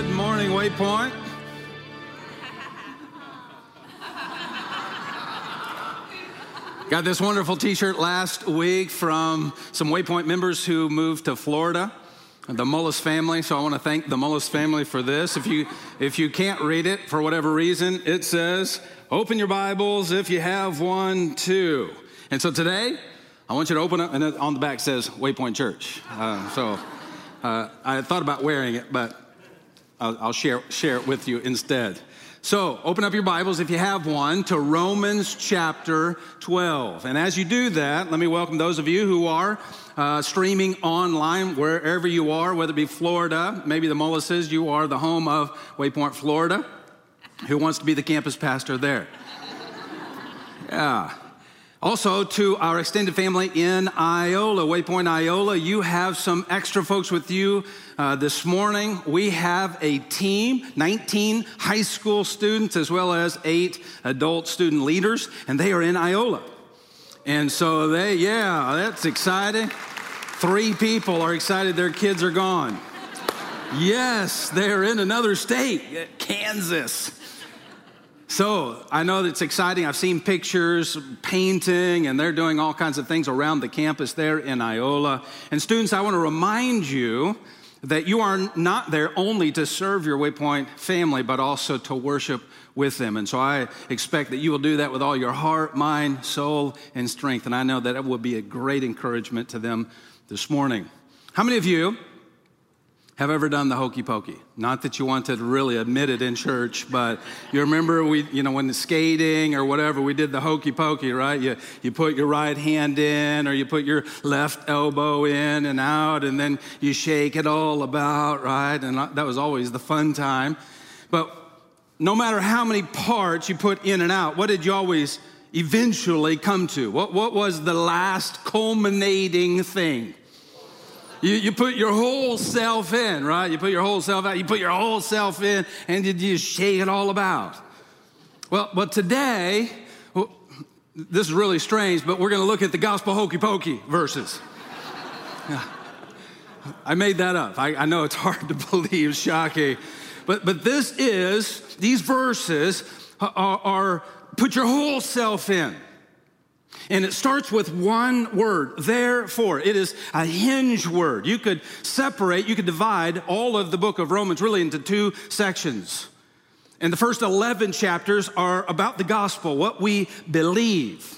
Good morning, Waypoint. Got this wonderful t shirt last week from some Waypoint members who moved to Florida, the Mullis family. So I want to thank the Mullis family for this. If you, if you can't read it for whatever reason, it says, Open your Bibles if you have one too. And so today, I want you to open up, and on the back says Waypoint Church. Uh, so uh, I thought about wearing it, but I'll, I'll share, share it with you instead. So, open up your Bibles if you have one to Romans chapter 12. And as you do that, let me welcome those of you who are uh, streaming online, wherever you are, whether it be Florida, maybe the Mullises, you are the home of Waypoint, Florida. Who wants to be the campus pastor there? Yeah. Also, to our extended family in Iola, Waypoint, Iola, you have some extra folks with you uh, this morning. We have a team, 19 high school students, as well as eight adult student leaders, and they are in Iola. And so they, yeah, that's exciting. Three people are excited their kids are gone. Yes, they're in another state, Kansas. So I know it's exciting. I've seen pictures, painting, and they're doing all kinds of things around the campus there in Iola. And students, I want to remind you that you are not there only to serve your Waypoint family, but also to worship with them. And so I expect that you will do that with all your heart, mind, soul, and strength. And I know that it will be a great encouragement to them this morning. How many of you have ever done the hokey pokey. Not that you want to really admit it in church, but you remember we, you know, when the skating or whatever, we did the hokey pokey, right? You, you put your right hand in or you put your left elbow in and out and then you shake it all about, right? And that was always the fun time. But no matter how many parts you put in and out, what did you always eventually come to? What, what was the last culminating thing? You, you put your whole self in, right? You put your whole self out, you put your whole self in, and you just shake it all about. Well, but today, well, this is really strange, but we're going to look at the gospel hokey pokey verses. I made that up. I, I, know it's hard to believe, shocking. But, but this is, these verses are, are put your whole self in. And it starts with one word, therefore. It is a hinge word. You could separate, you could divide all of the book of Romans really into two sections. And the first 11 chapters are about the gospel, what we believe.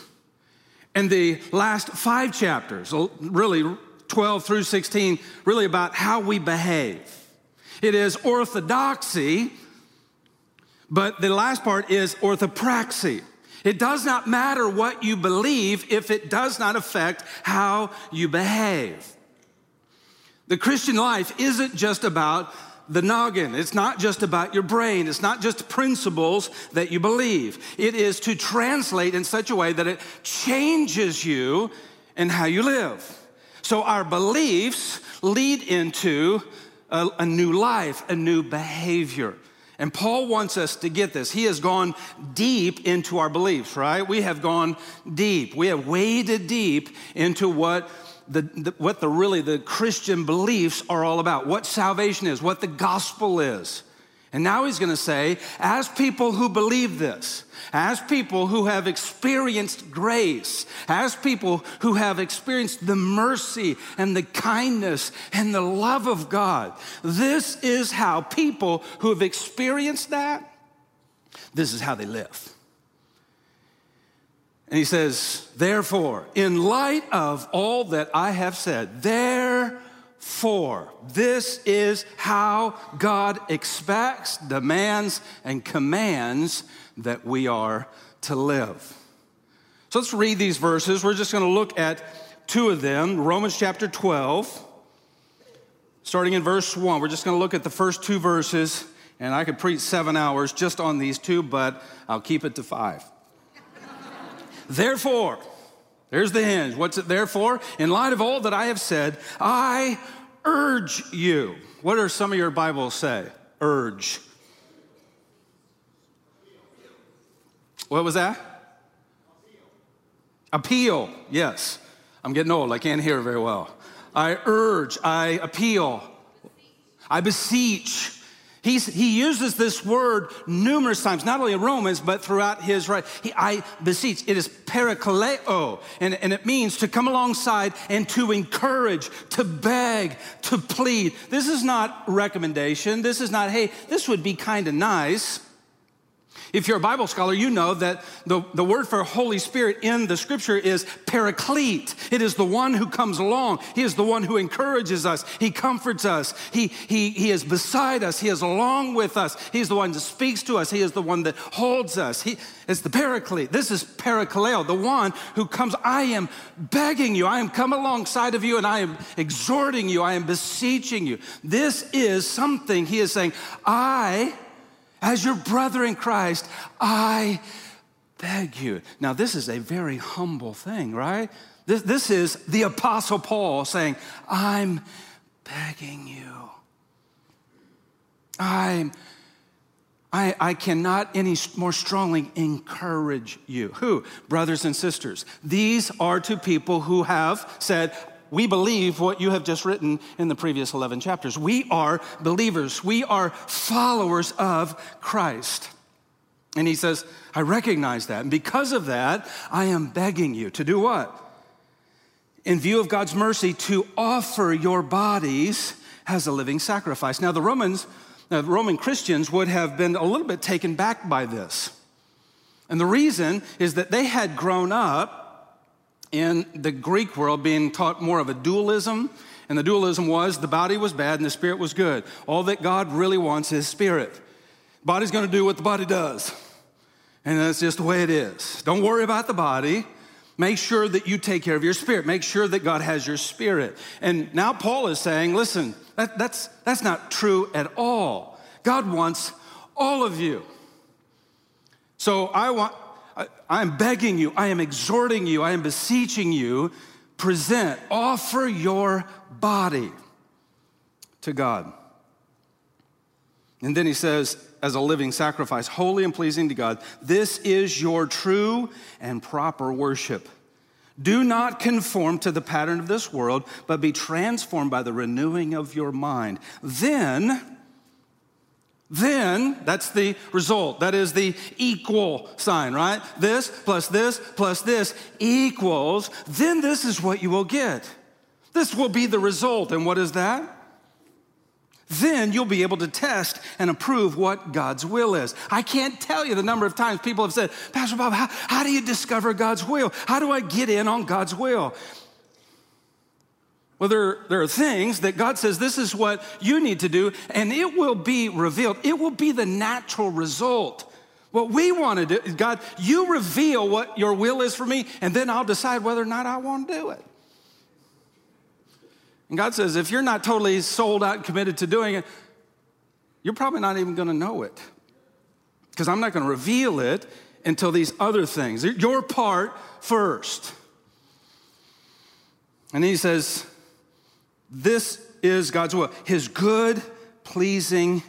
And the last five chapters, really 12 through 16, really about how we behave. It is orthodoxy, but the last part is orthopraxy. It does not matter what you believe if it does not affect how you behave. The Christian life isn't just about the noggin. It's not just about your brain. It's not just principles that you believe. It is to translate in such a way that it changes you and how you live. So our beliefs lead into a, a new life, a new behavior. And Paul wants us to get this. He has gone deep into our beliefs, right? We have gone deep. We have waded deep into what the, the, what the really the Christian beliefs are all about, what salvation is, what the gospel is. And now he's going to say, as people who believe this, as people who have experienced grace, as people who have experienced the mercy and the kindness and the love of God, this is how people who have experienced that, this is how they live. And he says, therefore, in light of all that I have said, there for this is how God expects, demands, and commands that we are to live. So let's read these verses. We're just going to look at two of them Romans chapter 12, starting in verse 1. We're just going to look at the first two verses, and I could preach seven hours just on these two, but I'll keep it to five. Therefore, there's the hinge. What's it there for? In light of all that I have said, I urge you. What are some of your Bibles say? Urge. What was that? Appeal. Yes. I'm getting old. I can't hear very well. I urge, I appeal, I beseech. He's, he uses this word numerous times, not only in Romans, but throughout his right. He, I beseech. It is parakaleo, and, and it means to come alongside and to encourage, to beg, to plead. This is not recommendation. This is not, hey, this would be kind of nice. If you're a Bible scholar, you know that the, the word for Holy Spirit in the scripture is paraclete. It is the one who comes along. He is the one who encourages us. He comforts us. He, he, he is beside us. He is along with us. He's the one that speaks to us. He is the one that holds us. He is the paraclete. This is parakaleo, the one who comes. I am begging you. I am come alongside of you and I am exhorting you. I am beseeching you. This is something he is saying, I as your brother in Christ, I beg you. Now, this is a very humble thing, right? This, this is the Apostle Paul saying, I'm begging you. I'm, I, I cannot any more strongly encourage you. Who? Brothers and sisters. These are two people who have said, we believe what you have just written in the previous 11 chapters. We are believers, we are followers of Christ. And he says, I recognize that. And because of that, I am begging you to do what? In view of God's mercy, to offer your bodies as a living sacrifice. Now, the Romans, uh, the Roman Christians would have been a little bit taken back by this. And the reason is that they had grown up in the Greek world being taught more of a dualism. And the dualism was the body was bad and the spirit was good. All that God really wants is spirit. Body's gonna do what the body does. And that's just the way it is. Don't worry about the body. Make sure that you take care of your spirit. Make sure that God has your spirit. And now Paul is saying, listen, that, that's, that's not true at all. God wants all of you. So I want, I, am begging you, I am exhorting you, I am beseeching you, present, offer your body to God. And then he says, as a living sacrifice, holy and pleasing to God, this is your true and proper worship. Do not conform to the pattern of this world, but be transformed by the renewing of your mind. Then then that's the result. That is the equal sign, right? This plus this plus this equals, then this is what you will get. This will be the result. And what is that? Then you'll be able to test and approve what God's will is. I can't tell you the number of times people have said, Pastor Bob, how, how do you discover God's will? How do I get in on God's will? Well, there, there are things that God says this is what you need to do, and it will be revealed. It will be the natural result. What we want to do is, God, you reveal what your will is for me, and then I'll decide whether or not I want to do it. And God says, if you're not totally sold out and committed to doing it, you're probably not even going to know it. Because I'm not going to reveal it until these other things. Your part first. And he says, this is God's will, His good, pleasing,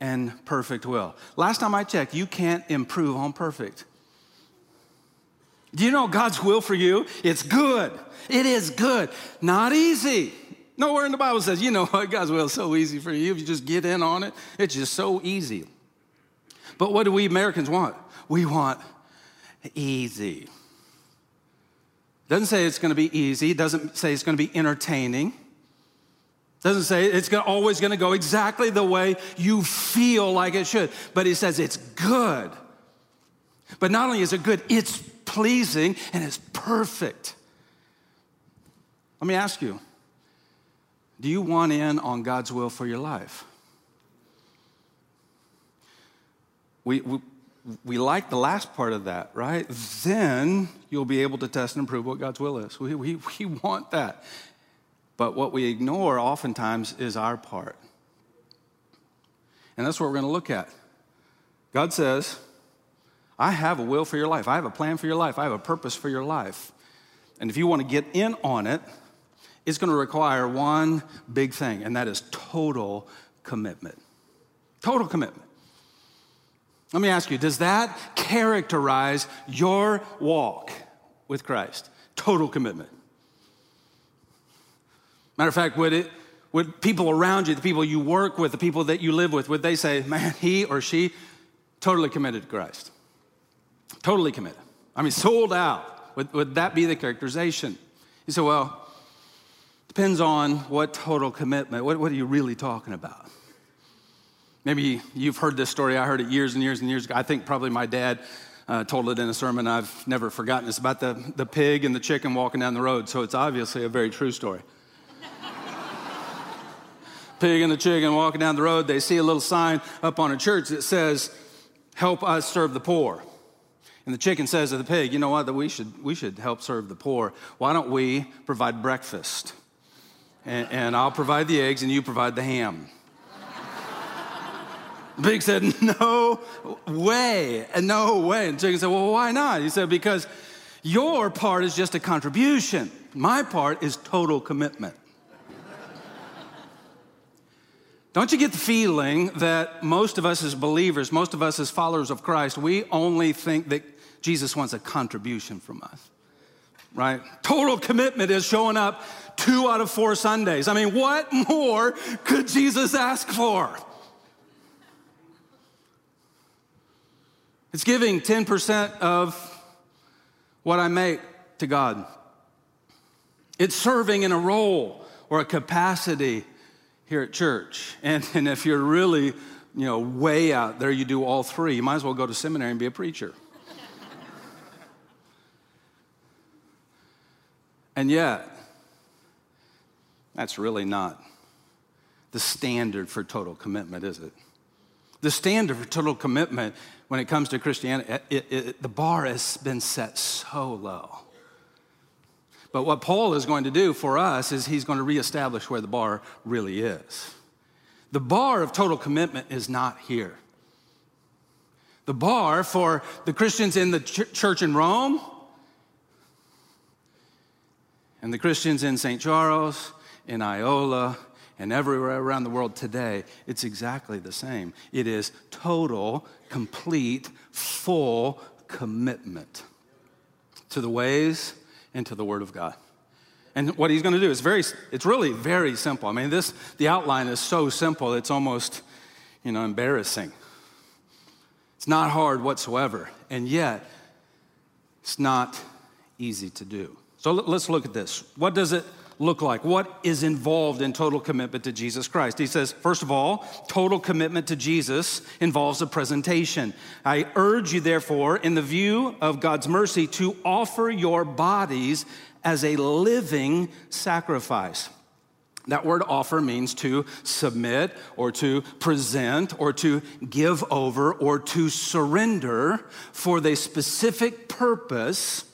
and perfect will. Last time I checked, you can't improve on perfect. Do you know God's will for you? It's good. It is good. Not easy. Nowhere in the Bible says, you know what, God's will is so easy for you. If you just get in on it, it's just so easy. But what do we Americans want? We want easy. Doesn't say it's going to be easy, doesn't say it's going to be entertaining. Doesn't say it's always going to go exactly the way you feel like it should, but he says it's good. But not only is it good, it's pleasing and it's perfect. Let me ask you do you want in on God's will for your life? We, we, we like the last part of that, right? Then you'll be able to test and prove what God's will is. We, we, we want that. But what we ignore oftentimes is our part. And that's what we're going to look at. God says, I have a will for your life. I have a plan for your life. I have a purpose for your life. And if you want to get in on it, it's going to require one big thing, and that is total commitment. Total commitment. Let me ask you, does that characterize your walk with Christ? Total commitment. Matter of fact, would it, would people around you, the people you work with, the people that you live with, would they say, man, he or she totally committed to Christ? Totally committed. I mean, sold out. Would, would that be the characterization? You say, well, depends on what total commitment. What, what are you really talking about? Maybe you've heard this story. I heard it years and years and years ago. I think probably my dad uh, told it in a sermon I've never forgotten. It's about the, the pig and the chicken walking down the road, so it's obviously a very true story. Pig and the chicken walking down the road, they see a little sign up on a church that says, Help us serve the poor. And the chicken says to the pig, You know what? That we should, we should help serve the poor. Why don't we provide breakfast? And, and I'll provide the eggs and you provide the ham. The pig said, No way, And no way. And the chicken said, Well, why not? He said, Because your part is just a contribution, my part is total commitment. Don't you get the feeling that most of us as believers, most of us as followers of Christ, we only think that Jesus wants a contribution from us? Right? Total commitment is showing up two out of four Sundays. I mean, what more could Jesus ask for? It's giving 10% of what I make to God. It's serving in a role or a capacity here at church. And, and if you're really, you know, way out there, you do all three. You might as well go to seminary and be a preacher. and yet, that's really not the standard for total commitment, is it? The standard for total commitment when it comes to Christianity, it, it, the bar has been set so low. But what Paul is going to do for us is he's going to reestablish where the bar really is. The bar of total commitment is not here. The bar for the Christians in the ch- church in Rome and the Christians in St. Charles, in Iola, and everywhere around the world today, it's exactly the same. It is total, complete, full commitment to the ways and to the Word of God. And what he's going to do is very, it's really very simple. I mean, this, the outline is so simple, it's almost, you know, embarrassing. It's not hard whatsoever. And yet, it's not easy to do. So let's look at this. What does it look like? What is involved in total commitment to Jesus Christ? He says, first of all, total commitment to Jesus involves a presentation. I urge you, therefore, in the view of God's mercy, to offer your bodies as a living sacrifice. That word offer means to submit or to present or to give over or to surrender for the specific purpose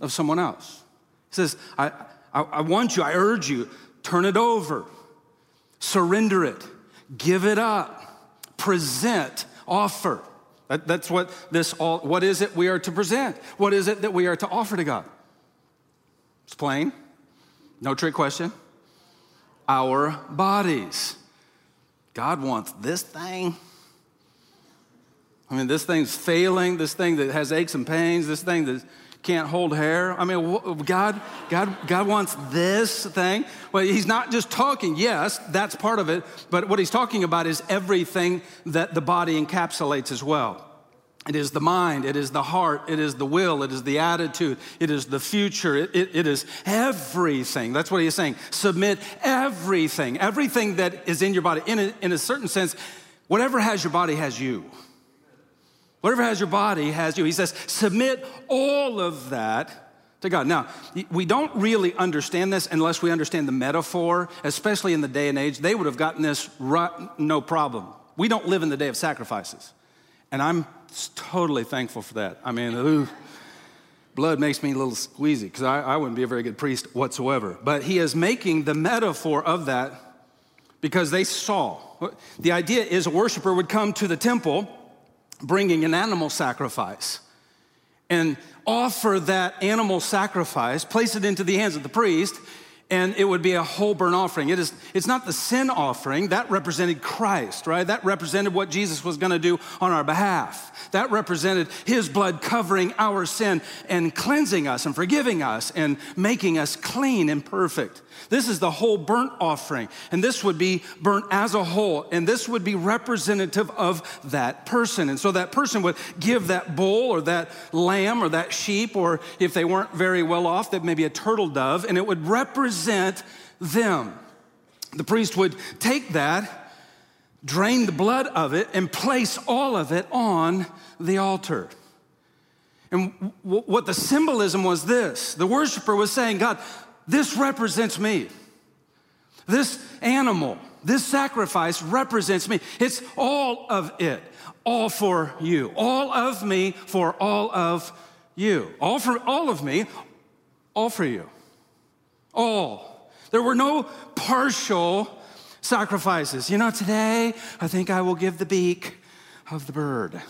of someone else. He says, I, I, I want you, I urge you, turn it over, surrender it, give it up, present, offer. That, that's what this all, what is it we are to present? What is it that we are to offer to God? It's plain, no trick question. Our bodies. God wants this thing. I mean, this thing's failing, this thing that has aches and pains, this thing that can't hold hair. I mean, God, God, God wants this thing. Well, he's not just talking, yes, that's part of it, but what he's talking about is everything that the body encapsulates as well. It is the mind, it is the heart, it is the will, it is the attitude, it is the future, it, it, it is everything. That's what he's saying. Submit everything, everything that is in your body. In a, in a certain sense, whatever has your body has you. Whatever has your body has you. He says, submit all of that to God. Now, we don't really understand this unless we understand the metaphor, especially in the day and age. They would have gotten this right, no problem. We don't live in the day of sacrifices. And I'm totally thankful for that. I mean, ooh, blood makes me a little squeezy because I, I wouldn't be a very good priest whatsoever. But he is making the metaphor of that because they saw. The idea is a worshiper would come to the temple bringing an animal sacrifice. And offer that animal sacrifice, place it into the hands of the priest, and it would be a whole burnt offering. It is, it's not the sin offering. That represented Christ, right? That represented what Jesus was going to do on our behalf. That represented his blood covering our sin and cleansing us and forgiving us and making us clean and perfect. This is the whole burnt offering. And this would be burnt as a whole. And this would be representative of that person. And so that person would give that bull or that lamb or that sheep, or if they weren't very well off, that maybe a turtle dove, and it would represent represent them. The priest would take that, drain the blood of it, and place all of it on the altar. And w- what the symbolism was this the worshiper was saying, God, this represents me. This animal, this sacrifice represents me. It's all of it, all for you. All of me for all of you. All for all of me, all for you. All. There were no partial sacrifices. You know, today I think I will give the beak of the bird.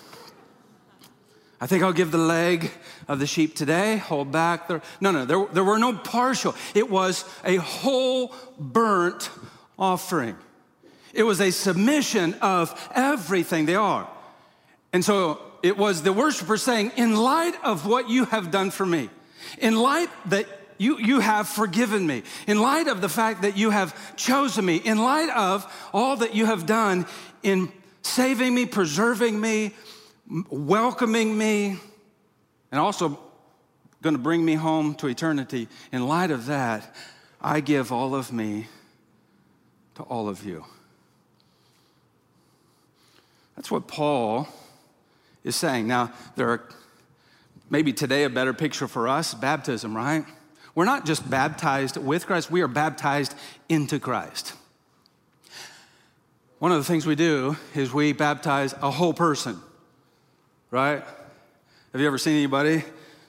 I think I'll give the leg of the sheep today, hold back. The, no, no, there, there were no partial. It was a whole burnt offering. It was a submission of everything they are. And so it was the worshiper saying, In light of what you have done for me, in light that you, you have forgiven me. In light of the fact that you have chosen me, in light of all that you have done in saving me, preserving me, welcoming me, and also going to bring me home to eternity, in light of that, I give all of me to all of you. That's what Paul is saying. Now, there are maybe today a better picture for us baptism, right? We're not just baptized with Christ, we are baptized into Christ. One of the things we do is we baptize a whole person, right? Have you ever seen anybody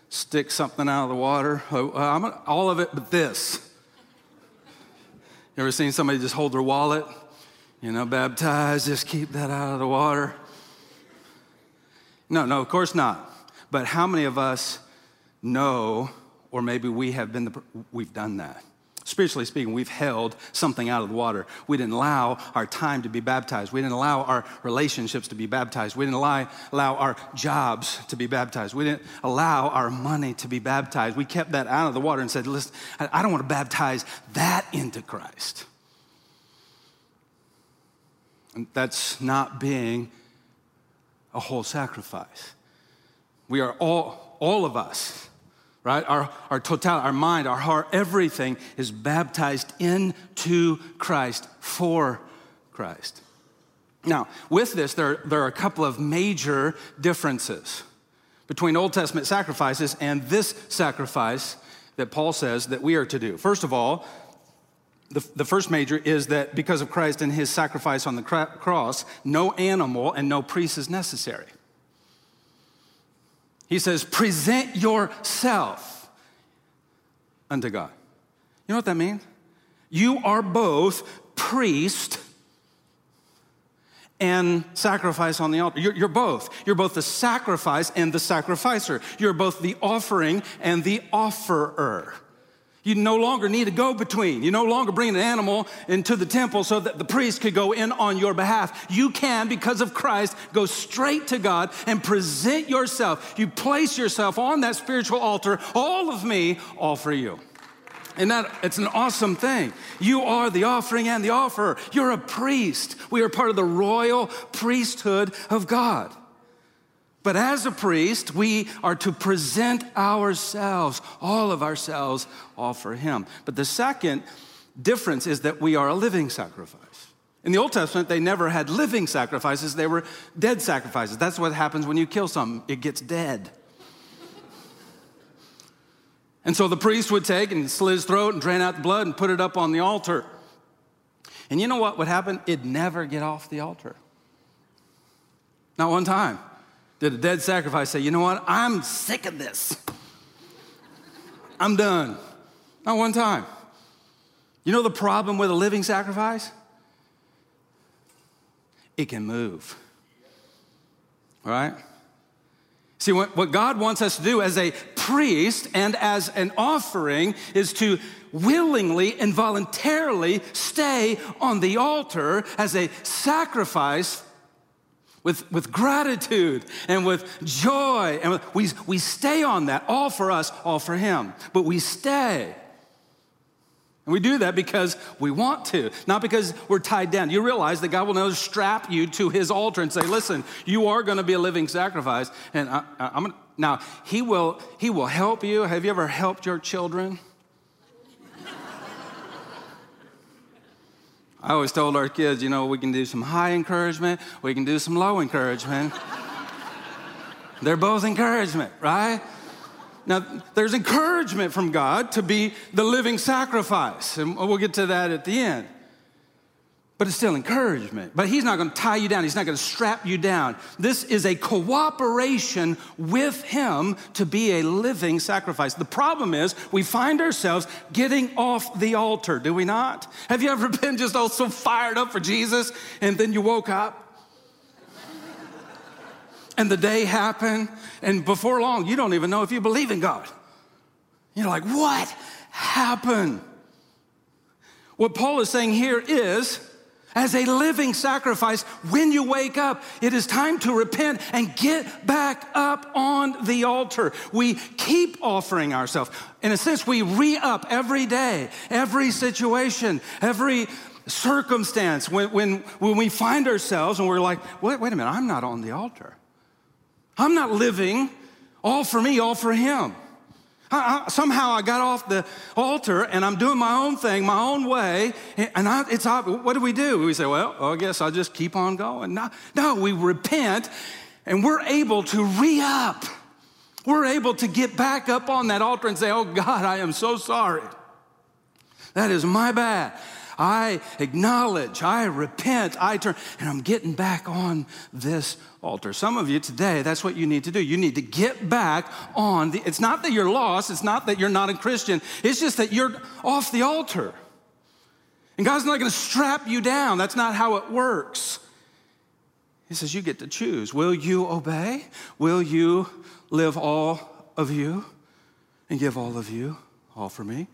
stick something out of the water? Oh, uh, all of it but this. You ever seen somebody just hold their wallet? You know, baptize, just keep that out of the water. No, no, of course not. But how many of us know or maybe we have been the, we've done that. Spiritually speaking, we've held something out of the water. We didn't allow our time to be baptized. We didn't allow our relationships to be baptized. We didn't allow, allow our jobs to be baptized. We didn't allow our money to be baptized. We kept that out of the water and said, listen, I don't want to baptize that into Christ. And that's not being a whole sacrifice. We are all, all of us right? Our, our total, our mind, our heart, everything is baptized into Christ for Christ. Now, with this, there, there are a couple of major differences between Old Testament sacrifices and this sacrifice that Paul says that we are to do. First of all, the, the first major is that because of Christ and his sacrifice on the cross, no animal and no priest is necessary. He says, present yourself unto God. You know what that means? You are both priest and sacrifice on the altar. You're, you're, both. You're both the sacrifice and the sacrificer. You're both the offering and the offerer. You no longer need a go between. You no longer bring an animal into the temple so that the priest could go in on your behalf. You can, because of Christ, go straight to God and present yourself. You place yourself on that spiritual altar, all of me, all for you. And that it's an awesome thing. You are the offering and the offerer. You're a priest. We are part of the royal priesthood of God. But as a priest, we are to present ourselves, all of ourselves, all for Him. But the second difference is that we are a living sacrifice. In the Old Testament, they never had living sacrifices, they were dead sacrifices. That's what happens when you kill something, it gets dead. And so the priest would take and slit his throat and drain out the blood and put it up on the altar. And you know what would happen? It'd never get off the altar. Not one time did a dead sacrifice say, you know what? I'm sick of this. I'm done. Not one time. You know the problem with a living sacrifice? It can move. All right? See, what God wants us to do as a priest and as an offering is to willingly and voluntarily stay on the altar as a sacrifice with, with gratitude and with joy. And we, we stay on that, all for us, all for Him. But we stay. And we do that because we want to, not because we're tied down. You realize that God will never strap you to his altar and say, listen, you are going to be a living sacrifice. And I, am now, he will, he will help you. Have you ever helped your children? I always told our kids, you know, we can do some high encouragement, we can do some low encouragement. They're both encouragement, right? Now, there's encouragement from God to be the living sacrifice, and we'll get to that at the end. But it's still encouragement. But He's not going to tie you down, He's not going to strap you down. This is a cooperation with Him to be a living sacrifice. The problem is we find ourselves getting off the altar, do we not? Have you ever been just all so fired up for Jesus and then you woke up? and the day happened, and before long, you don't even know if you believe in God. You're like, what happened? What Paul is saying here is, as a living sacrifice, when you wake up, it is time to repent and get back up on the altar. We keep offering ourselves. In a sense, we re up every day, every situation, every circumstance. When, when, when we find ourselves and we're like, wait, wait a minute, I'm not on the altar. I'm not living all for me, all for him. I, I, somehow I got off the altar and I'm doing my own thing, my own way. And I, it's what do we do? We say, well, I guess I'll just keep on going. No, no, we repent and we're able to re up. We're able to get back up on that altar and say, oh God, I am so sorry. That is my bad. I acknowledge, I repent, I turn, and I'm getting back on this altar. Some of you today, that's what you need to do. You need to get back on the, it's not that you're lost, it's not that you're not a Christian, it's just that you're off the altar. And God's not gonna strap you down. That's not how it works. He says, You get to choose. Will you obey? Will you live all of you and give all of you, all for me?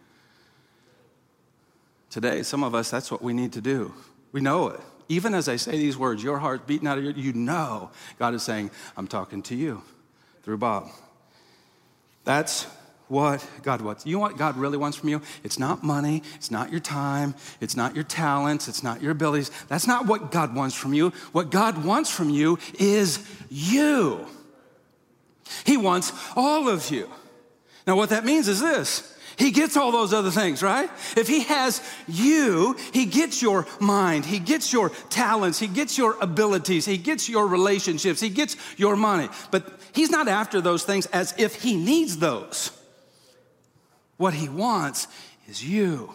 Today, some of us, that's what we need to do. We know it. Even as I say these words, your heart beating out of your, you know God is saying, I'm talking to you through Bob. That's what God wants. You know what God really wants from you? It's not money, it's not your time, it's not your talents, it's not your abilities. That's not what God wants from you. What God wants from you is you. He wants all of you. Now, what that means is this he gets all those other things, right? If he has you, he gets your mind, he gets your talents, he gets your abilities, he gets your relationships, he gets your money. But he's not after those things as if he needs those. What he wants is you.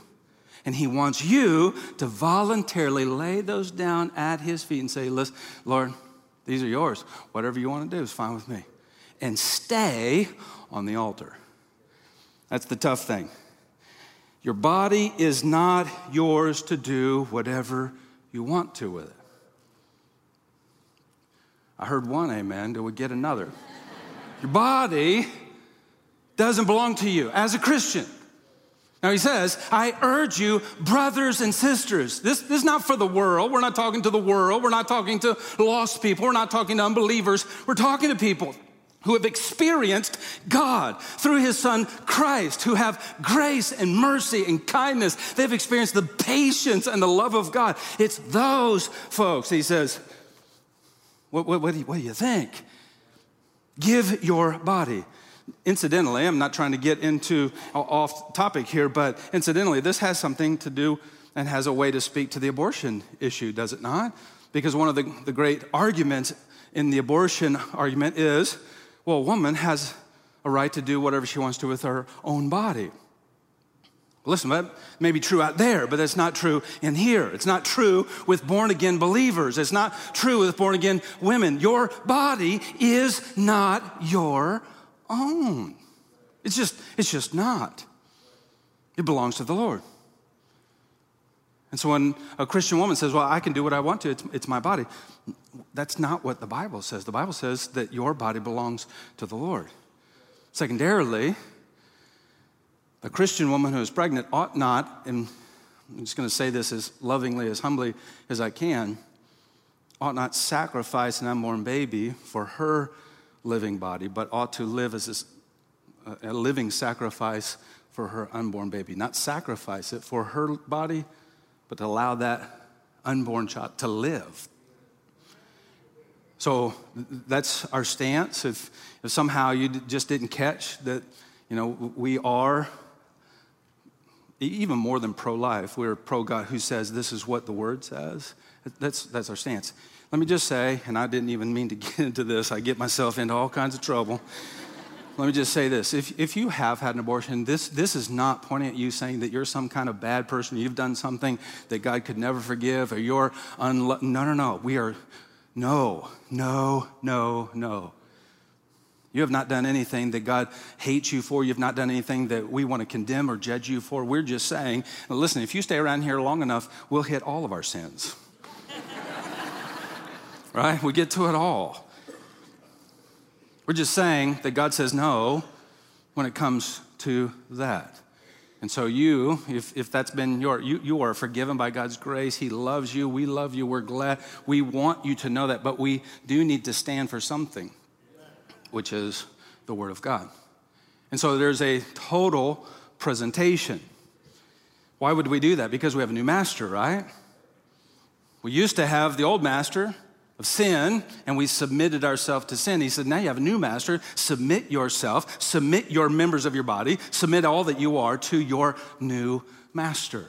And he wants you to voluntarily lay those down at his feet and say, Listen, Lord, these are yours. Whatever you want to do is fine with me. And stay on the altar. That's the tough thing. Your body is not yours to do whatever you want to with it. I heard one amen. Do we get another? Your body doesn't belong to you as a Christian. Now he says, I urge you, brothers and sisters. This, this is not for the world. We're not talking to the world. We're not talking to lost people. We're not talking to unbelievers. We're talking to people who have experienced God through his son Christ, who have grace and mercy and kindness. They've experienced the patience and the love of God. It's those folks, he says, what, what, what, do, you, what do you think? Give your body. Incidentally, I'm not trying to get into off topic here, but incidentally, this has something to do and has a way to speak to the abortion issue, does it not? Because one of the, the great arguments in the abortion argument is well, a woman has a right to do whatever she wants to with her own body. Listen, that may be true out there, but that's not true in here. It's not true with born again believers. It's not true with born again women. Your body is not your own. It's just, it's just not. It belongs to the Lord. And so when a Christian woman says, Well, I can do what I want to, it's, it's my body, that's not what the Bible says. The Bible says that your body belongs to the Lord. Secondarily, a Christian woman who is pregnant ought not, and I'm just going to say this as lovingly, as humbly as I can, ought not sacrifice an unborn baby for her living body, but ought to live as a living sacrifice for her unborn baby. Not sacrifice it for her body, but to allow that unborn child to live. So that's our stance. If, if somehow you just didn't catch that, you know, we are even more than pro life, we're pro God who says this is what the word says. That's, that's our stance. Let me just say, and I didn't even mean to get into this, I get myself into all kinds of trouble. Let me just say this. If, if you have had an abortion, this, this is not pointing at you saying that you're some kind of bad person, you've done something that God could never forgive, or you're unlo- No, no, no. We are, no, no, no, no. You have not done anything that God hates you for. You've not done anything that we want to condemn or judge you for. We're just saying, listen, if you stay around here long enough, we'll hit all of our sins. right? We get to it all. We're just saying that God says no when it comes to that. And so, you, if, if that's been your, you, you are forgiven by God's grace. He loves you. We love you. We're glad. We want you to know that. But we do need to stand for something, which is the Word of God. And so, there's a total presentation. Why would we do that? Because we have a new master, right? We used to have the old master, of sin and we submitted ourselves to sin. He said, Now you have a new master. Submit yourself, submit your members of your body, submit all that you are to your new master.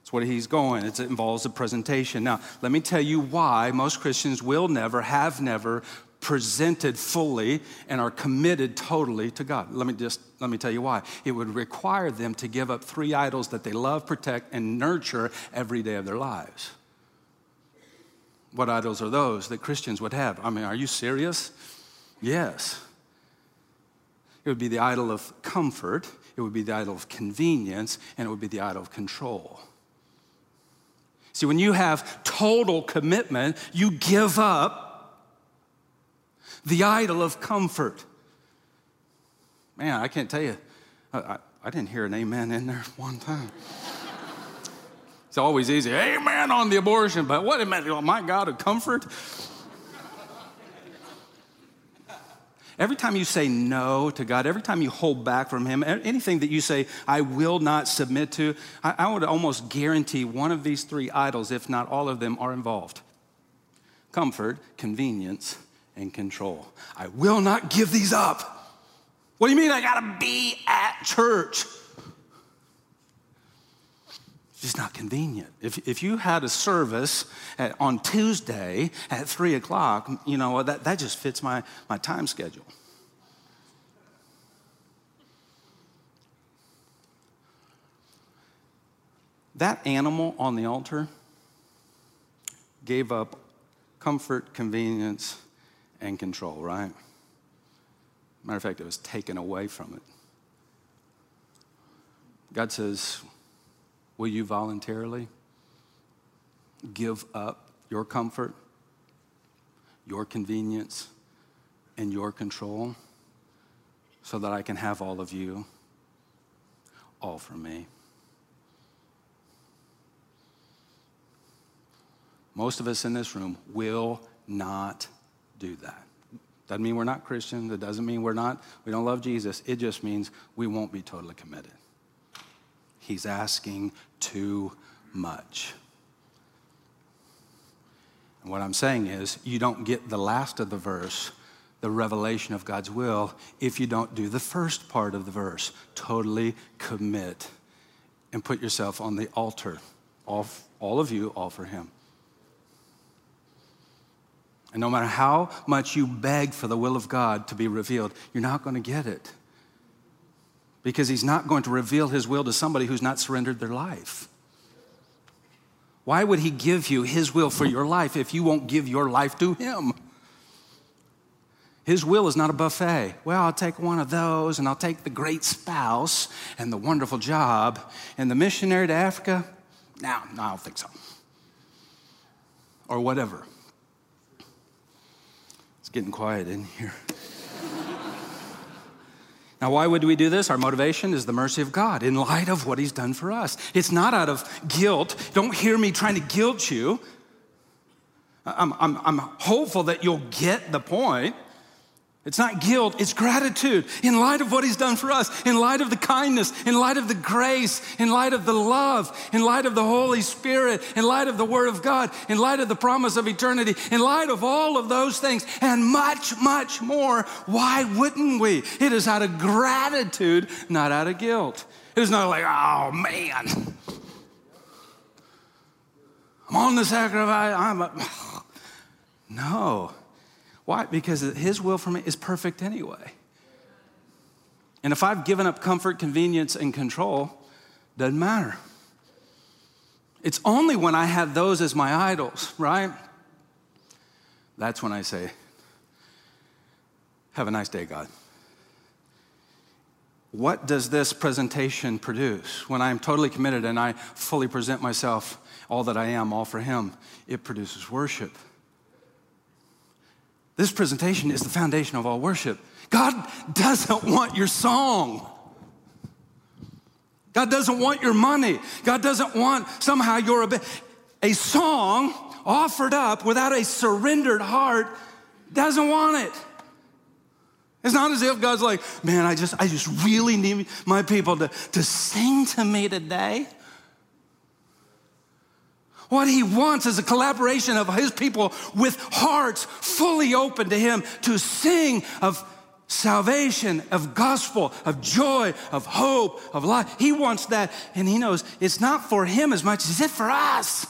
That's what he's going. It involves a presentation. Now, let me tell you why most Christians will never, have never presented fully and are committed totally to God. Let me just let me tell you why. It would require them to give up three idols that they love, protect, and nurture every day of their lives. What idols are those that Christians would have? I mean, are you serious? Yes. It would be the idol of comfort, it would be the idol of convenience, and it would be the idol of control. See, when you have total commitment, you give up the idol of comfort. Man, I can't tell you, I, I, I didn't hear an amen in there one time. It's always easy, amen on the abortion, but what a minute, oh my God, of comfort. Every time you say no to God, every time you hold back from Him, anything that you say, I will not submit to, I, I would almost guarantee one of these three idols, if not all of them, are involved comfort, convenience, and control. I will not give these up. What do you mean I gotta be at church? Just not convenient. If, if you had a service at, on Tuesday at 3 o'clock, you know, that, that just fits my, my time schedule. That animal on the altar gave up comfort, convenience, and control, right? Matter of fact, it was taken away from it. God says, Will you voluntarily give up your comfort, your convenience, and your control so that I can have all of you, all for me? Most of us in this room will not do that. Doesn't mean we're not Christians. It doesn't mean we're not, we don't love Jesus. It just means we won't be totally committed. He's asking too much. And what I'm saying is, you don't get the last of the verse, the revelation of God's will, if you don't do the first part of the verse. Totally commit and put yourself on the altar. All, all of you, for Him. And no matter how much you beg for the will of God to be revealed, you're not going to get it because he's not going to reveal his will to somebody who's not surrendered their life. Why would he give you his will for your life if you won't give your life to him? His will is not a buffet. Well, I'll take one of those and I'll take the great spouse and the wonderful job and the missionary to Africa. No, no, I don't think so. Or whatever. It's getting quiet in here. Now, why would we do this? Our motivation is the mercy of God in light of what He's done for us. It's not out of guilt. Don't hear me trying to guilt you. I'm, I'm, I'm hopeful that you'll get the point. It's not guilt, it's gratitude in light of what he's done for us, in light of the kindness, in light of the grace, in light of the love, in light of the Holy Spirit, in light of the Word of God, in light of the promise of eternity, in light of all of those things, and much, much more. Why wouldn't we? It is out of gratitude, not out of guilt. It is not like, oh man, I'm on the sacrifice. I'm a... No. Why? Because His will for me is perfect anyway. And if I've given up comfort, convenience, and control, doesn't matter. It's only when I have those as my idols, right? That's when I say, Have a nice day, God. What does this presentation produce? When I'm totally committed and I fully present myself, all that I am, all for Him, it produces worship. This presentation is the foundation of all worship. God doesn't want your song. God doesn't want your money. God doesn't want somehow your a, song offered up without a surrendered heart doesn't want it. It's not as if God's like, man, I just, I just really need my people to, to sing to me today. What he wants is a collaboration of his people with hearts fully open to him to sing of salvation, of gospel, of joy, of hope, of life. He wants that, and he knows it's not for him as much as it for us.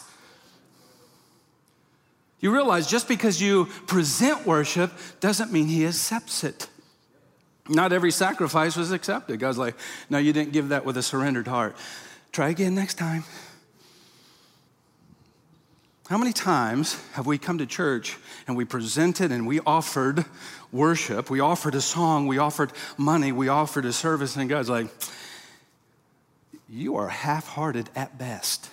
You realize just because you present worship doesn't mean he accepts it. Not every sacrifice was accepted. God's like, no, you didn't give that with a surrendered heart. Try again next time. How many times have we come to church and we presented and we offered worship, we offered a song, we offered money, we offered a service, and God's like, you are half hearted at best.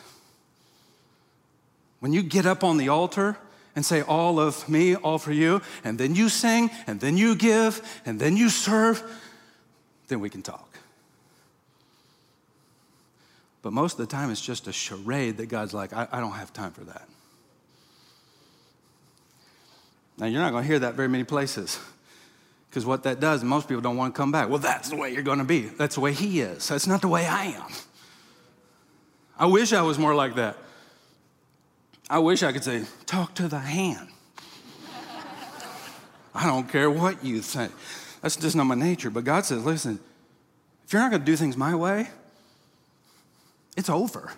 When you get up on the altar and say, All of me, all for you, and then you sing, and then you give, and then you serve, then we can talk. But most of the time, it's just a charade that God's like, I, I don't have time for that. Now, you're not going to hear that very many places because what that does, most people don't want to come back. Well, that's the way you're going to be. That's the way He is. That's not the way I am. I wish I was more like that. I wish I could say, talk to the hand. I don't care what you think. That's just not my nature. But God says, listen, if you're not going to do things my way, it's over.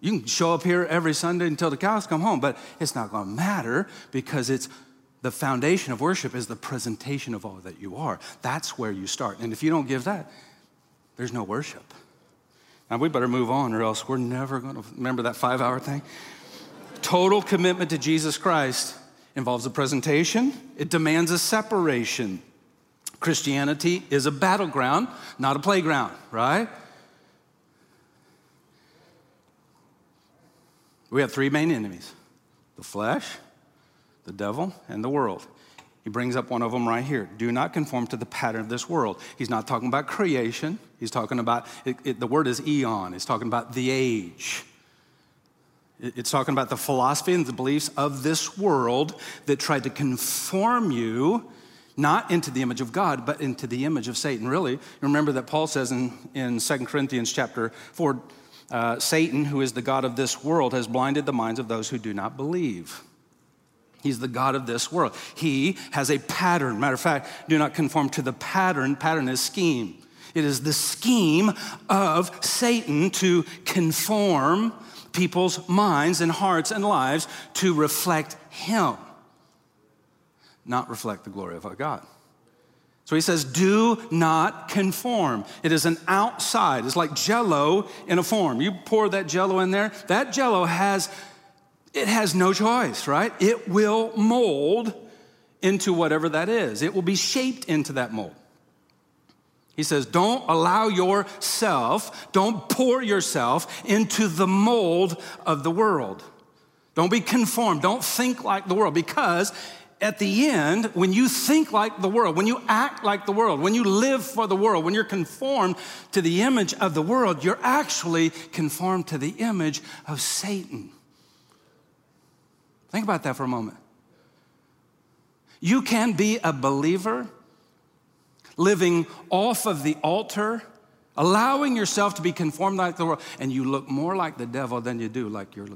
You can show up here every Sunday until the cows come home, but it's not going to matter because it's the foundation of worship is the presentation of all that you are. That's where you start. And if you don't give that, there's no worship. Now we better move on or else we're never going to remember that five hour thing. Total commitment to Jesus Christ involves a presentation, it demands a separation. Christianity is a battleground, not a playground, right? We have three main enemies the flesh, the devil, and the world. He brings up one of them right here. Do not conform to the pattern of this world. He's not talking about creation. He's talking about, it, it, the word is eon. He's talking about the age. It, it's talking about the philosophy and the beliefs of this world that tried to conform you not into the image of God, but into the image of Satan. Really, remember that Paul says in, in 2 Corinthians chapter 4, uh, Satan, who is the God of this world, has blinded the minds of those who do not believe. He's the God of this world. He has a pattern. Matter of fact, do not conform to the pattern. Pattern is scheme. It is the scheme of Satan to conform people's minds and hearts and lives to reflect him, not reflect the glory of our God. So he says, do not conform. It is an outside. It's like jello in a form. You pour that jello in there, that jello has, it has no choice, right? It will mold into whatever that is. It will be shaped into that mold. He says, don't allow yourself, don't pour yourself into the mold of the world. Don't be conformed. Don't think like the world because at the end, when you think like the world, when you act like the world, when you live for the world, when you're conformed to the image of the world, you're actually conformed to the image of Satan. Think about that for a moment. You can be a believer living off of the altar, allowing yourself to be conformed like the world, and you look more like the devil than you do like your,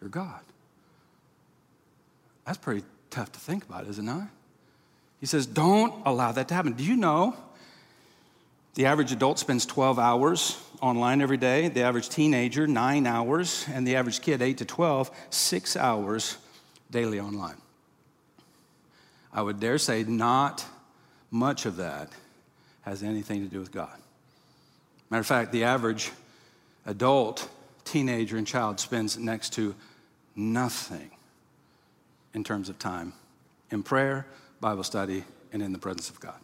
your God. That's pretty tough to think about, is it not? He says, don't allow that to happen. Do you know the average adult spends 12 hours online every day, the average teenager, nine hours, and the average kid, eight to 12, six hours daily online? I would dare say not much of that has anything to do with God. Matter of fact, the average adult, teenager, and child spends next to nothing in terms of time in prayer, Bible study, and in the presence of God.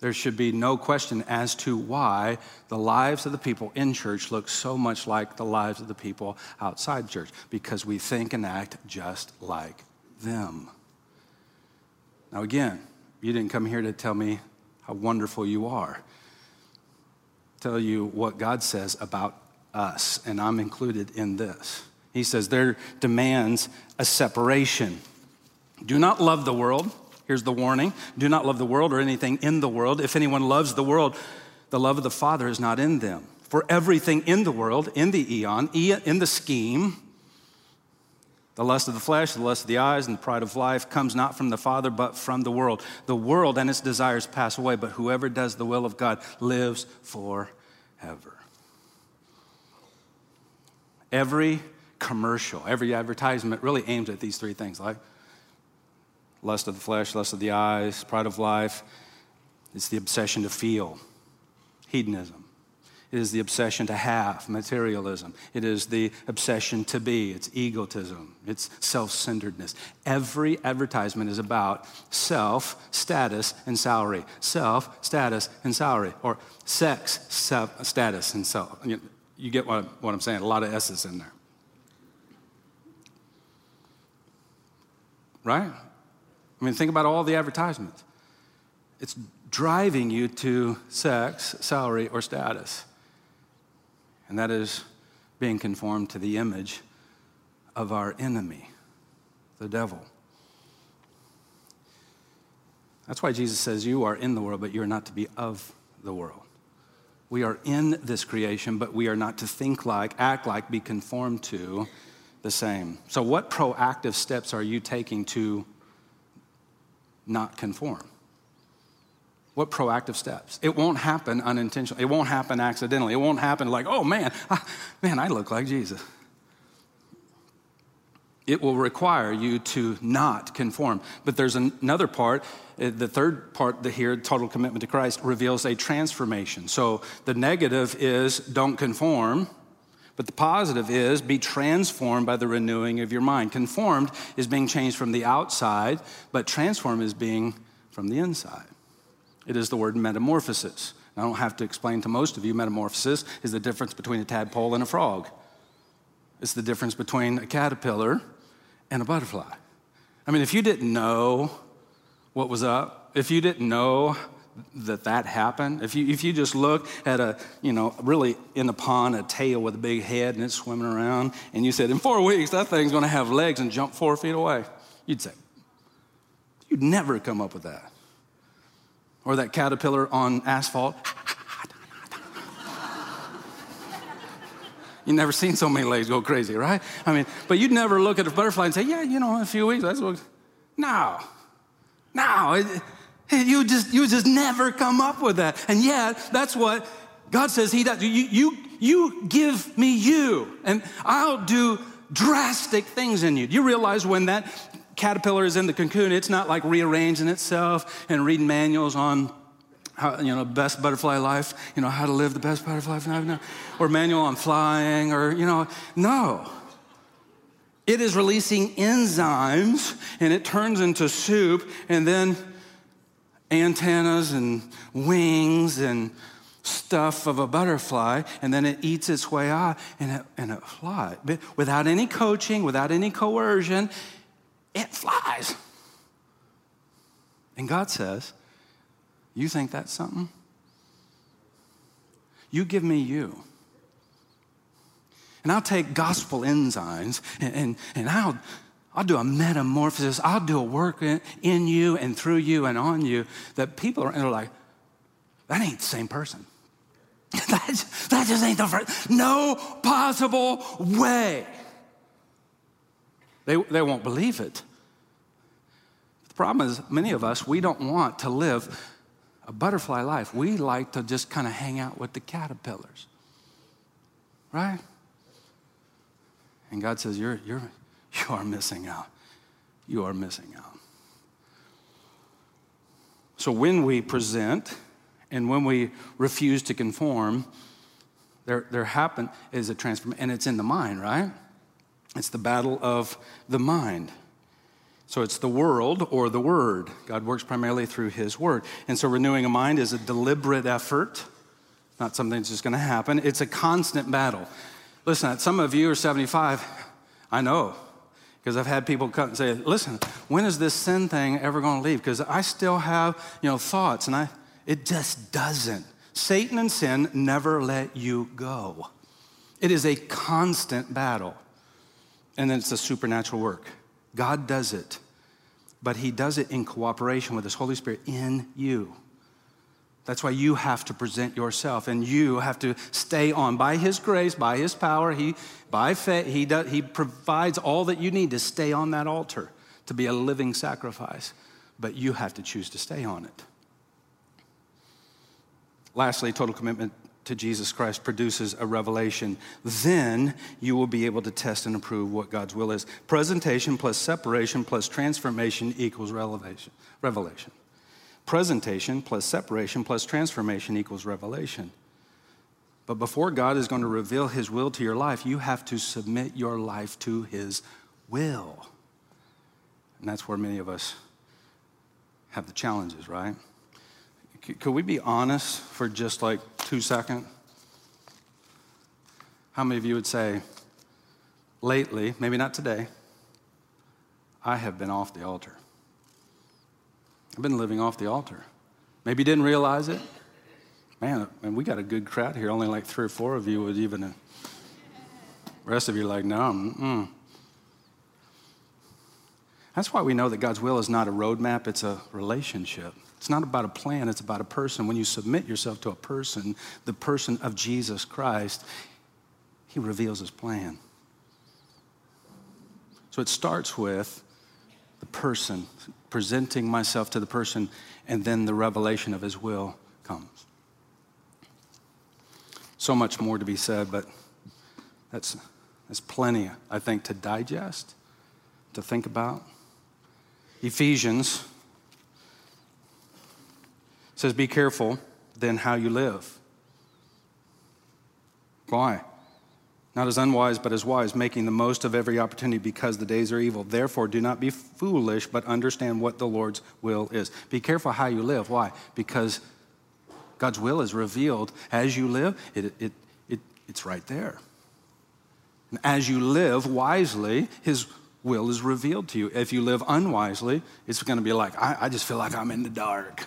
There should be no question as to why the lives of the people in church look so much like the lives of the people outside church, because we think and act just like them. Now, again, you didn't come here to tell me how wonderful you are, tell you what God says about us, and I'm included in this. He says there demands a separation. Do not love the world. Here's the warning do not love the world or anything in the world. If anyone loves the world, the love of the Father is not in them. For everything in the world, in the eon, in the scheme, the lust of the flesh, the lust of the eyes, and the pride of life comes not from the Father, but from the world. The world and its desires pass away, but whoever does the will of God lives forever. Every commercial. Every advertisement really aims at these three things like lust of the flesh, lust of the eyes, pride of life. It's the obsession to feel, hedonism. It is the obsession to have, materialism. It is the obsession to be, it's egotism, it's self centeredness. Every advertisement is about self, status, and salary. Self, status, and salary. Or sex, self, status, and self. You get what, what I'm saying? A lot of S's in there. Right? I mean, think about all the advertisements. It's driving you to sex, salary, or status. And that is being conformed to the image of our enemy, the devil. That's why Jesus says, You are in the world, but you're not to be of the world. We are in this creation, but we are not to think like, act like, be conformed to the same. So, what proactive steps are you taking to not conform? What proactive steps? It won't happen unintentionally. It won't happen accidentally. It won't happen like, oh man, I, man, I look like Jesus. It will require you to not conform. But there's another part. Uh, the third part here, total commitment to Christ, reveals a transformation. So the negative is don't conform but the positive is be transformed by the renewing of your mind. Conformed is being changed from the outside, but transformed is being from the inside. It is the word metamorphosis. I don't have to explain to most of you, metamorphosis is the difference between a tadpole and a frog. It's the difference between a caterpillar and a butterfly. I mean, if you didn't know what was up, if you didn't know that that happened. If you, if you just look at a, you know, really in the pond, a tail with a big head and it's swimming around, and you said, in four weeks, that thing's gonna have legs and jump four feet away, you'd say, you'd never come up with that. Or that caterpillar on asphalt. You've never seen so many legs go crazy, right? I mean, but you'd never look at a butterfly and say, yeah, you know, in a few weeks, that's what. No. No. It, you just, you just never come up with that. And yet, that's what God says He does. You, you, you give me you, and I'll do drastic things in you. Do you realize when that caterpillar is in the cocoon, it's not like rearranging itself and reading manuals on how, you know, best butterfly life, you know, how to live the best butterfly life, or manual on flying, or, you know, no. It is releasing enzymes and it turns into soup, and then antennas and wings and stuff of a butterfly, and then it eats its way out and it, and it flies. Without any coaching, without any coercion, it flies. And God says, You think that's something? You give me you. And I'll take gospel enzymes and, and, and I'll, I'll do a metamorphosis. I'll do a work in, in you and through you and on you that people are, are like, that ain't the same person. that, just, that just ain't the first. No possible way. They, they won't believe it. The problem is, many of us, we don't want to live a butterfly life. We like to just kind of hang out with the caterpillars, right? And God says, You're, you're, you are missing out. You are missing out. So when we present and when we refuse to conform, there, there happen is a transformation, and it's in the mind, right? It's the battle of the mind. So it's the world or the word. God works primarily through his word. And so renewing a mind is a deliberate effort, not something that's just going to happen. It's a constant battle. Listen, some of you are 75. I know, because I've had people come and say, listen, when is this sin thing ever going to leave? Because I still have, you know, thoughts, and I, it just doesn't. Satan and sin never let you go. It is a constant battle. And then it's a supernatural work. God does it, but He does it in cooperation with His Holy Spirit in you. That's why you have to present yourself and you have to stay on. By His grace, by His power, He, by faith, He, does, he provides all that you need to stay on that altar, to be a living sacrifice. But you have to choose to stay on it. Lastly, total commitment to Jesus Christ produces a revelation. Then you will be able to test and approve what God's will is. Presentation plus separation plus transformation equals revelation. Revelation. Presentation plus separation plus transformation equals revelation. But before God is going to reveal his will to your life, you have to submit your life to his will. And that's where many of us have the challenges, right? Could we be honest for just like two seconds? How many of you would say, lately, maybe not today, I have been off the altar? I've been living off the altar. Maybe you didn't realize it. Man, and we got a good crowd here. Only like three or four of you would even. Uh, the rest of you are like, no. Mm-mm. That's why we know that God's will is not a roadmap, it's a relationship. It's not about a plan, it's about a person. When you submit yourself to a person, the person of Jesus Christ, he reveals his plan. So it starts with the person, presenting myself to the person, and then the revelation of his will comes. So much more to be said, but that's, that's plenty, I think, to digest, to think about. Ephesians says, Be careful then how you live. Why? Not as unwise, but as wise, making the most of every opportunity because the days are evil. Therefore, do not be foolish, but understand what the Lord's will is. Be careful how you live. Why? Because God's will is revealed as you live, it, it, it, it's right there. And as you live wisely, His will is revealed to you. If you live unwisely, it's going to be like, I, I just feel like I'm in the dark.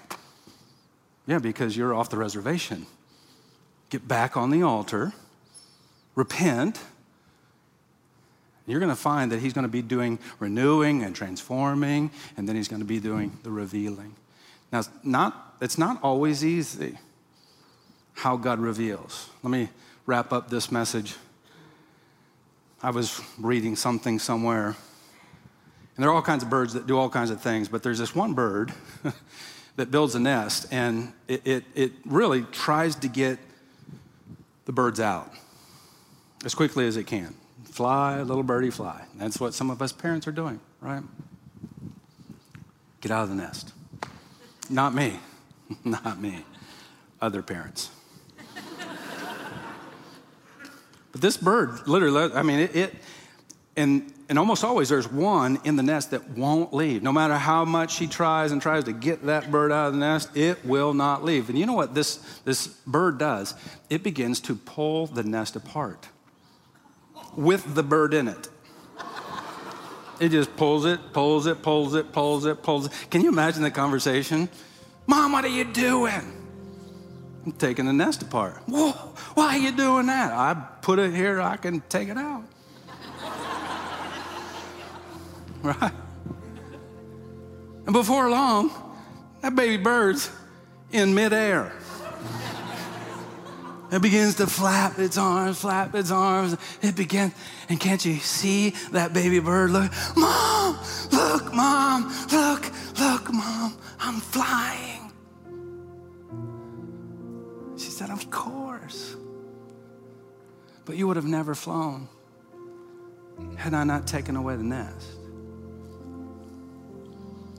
Yeah, because you're off the reservation. Get back on the altar, repent. You're going to find that He's going to be doing renewing and transforming, and then He's going to be doing the revealing. Now, it's not, it's not always easy how God reveals. Let me wrap up this message. I was reading something somewhere, and there are all kinds of birds that do all kinds of things, but there's this one bird that builds a nest, and it, it, it really tries to get the birds out as quickly as it can. Fly, little birdie, fly. That's what some of us parents are doing, right? Get out of the nest. Not me. Not me. Other parents. but this bird, literally, I mean, it, it and and almost always there's one in the nest that won't leave. No matter how much she tries and tries to get that bird out of the nest, it will not leave. And you know what this, this bird does? It begins to pull the nest apart with the bird in it. It just pulls it, pulls it, pulls it, pulls it, pulls it. Can you imagine the conversation? Mom, what are you doing? I'm taking the nest apart. Whoa, why are you doing that? I put it here, I can take it out. right? And before long, that baby bird's in midair. It begins to flap its arms, flap its arms. It begins, and can't you see that baby bird? Look, Mom, look, Mom, look, look, Mom, I'm flying. She said, Of course. But you would have never flown had I not taken away the nest.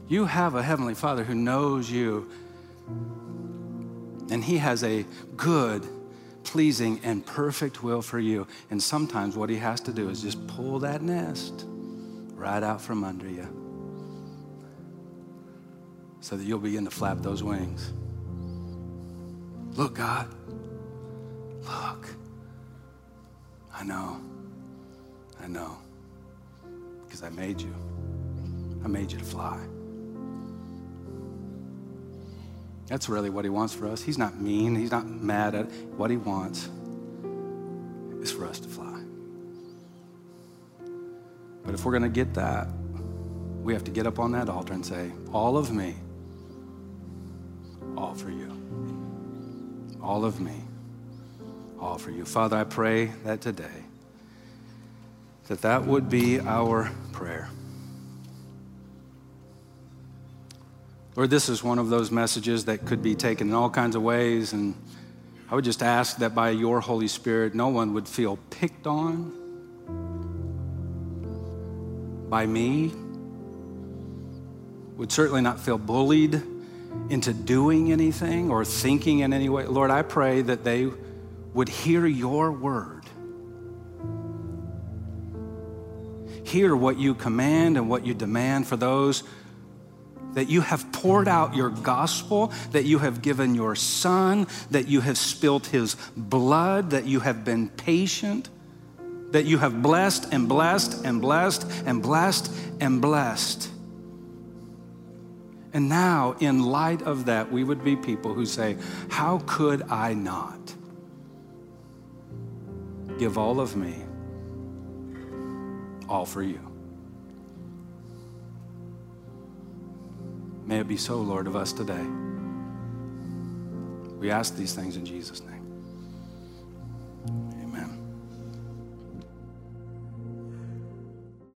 You have a Heavenly Father who knows you, and He has a good, pleasing, and perfect will for you. And sometimes what He has to do is just pull that nest right out from under you so that you'll begin to flap those wings. Look, God, look. I know, I know, because I made you. I made you to fly. That's really what he wants for us. He's not mean, he's not mad at. What he wants is for us to fly. But if we're going to get that, we have to get up on that altar and say, All of me, all for you. All of me, all for you. Father, I pray that today, that that would be our prayer. Lord, this is one of those messages that could be taken in all kinds of ways. And I would just ask that by your Holy Spirit, no one would feel picked on by me, would certainly not feel bullied into doing anything or thinking in any way. Lord, I pray that they would hear your word, hear what you command and what you demand for those that you have poured out your gospel, that you have given your son, that you have spilt his blood, that you have been patient, that you have blessed and blessed and blessed and blessed and blessed. And now, in light of that, we would be people who say, How could I not give all of me, all for you? May it be so, Lord, of us today. We ask these things in Jesus' name.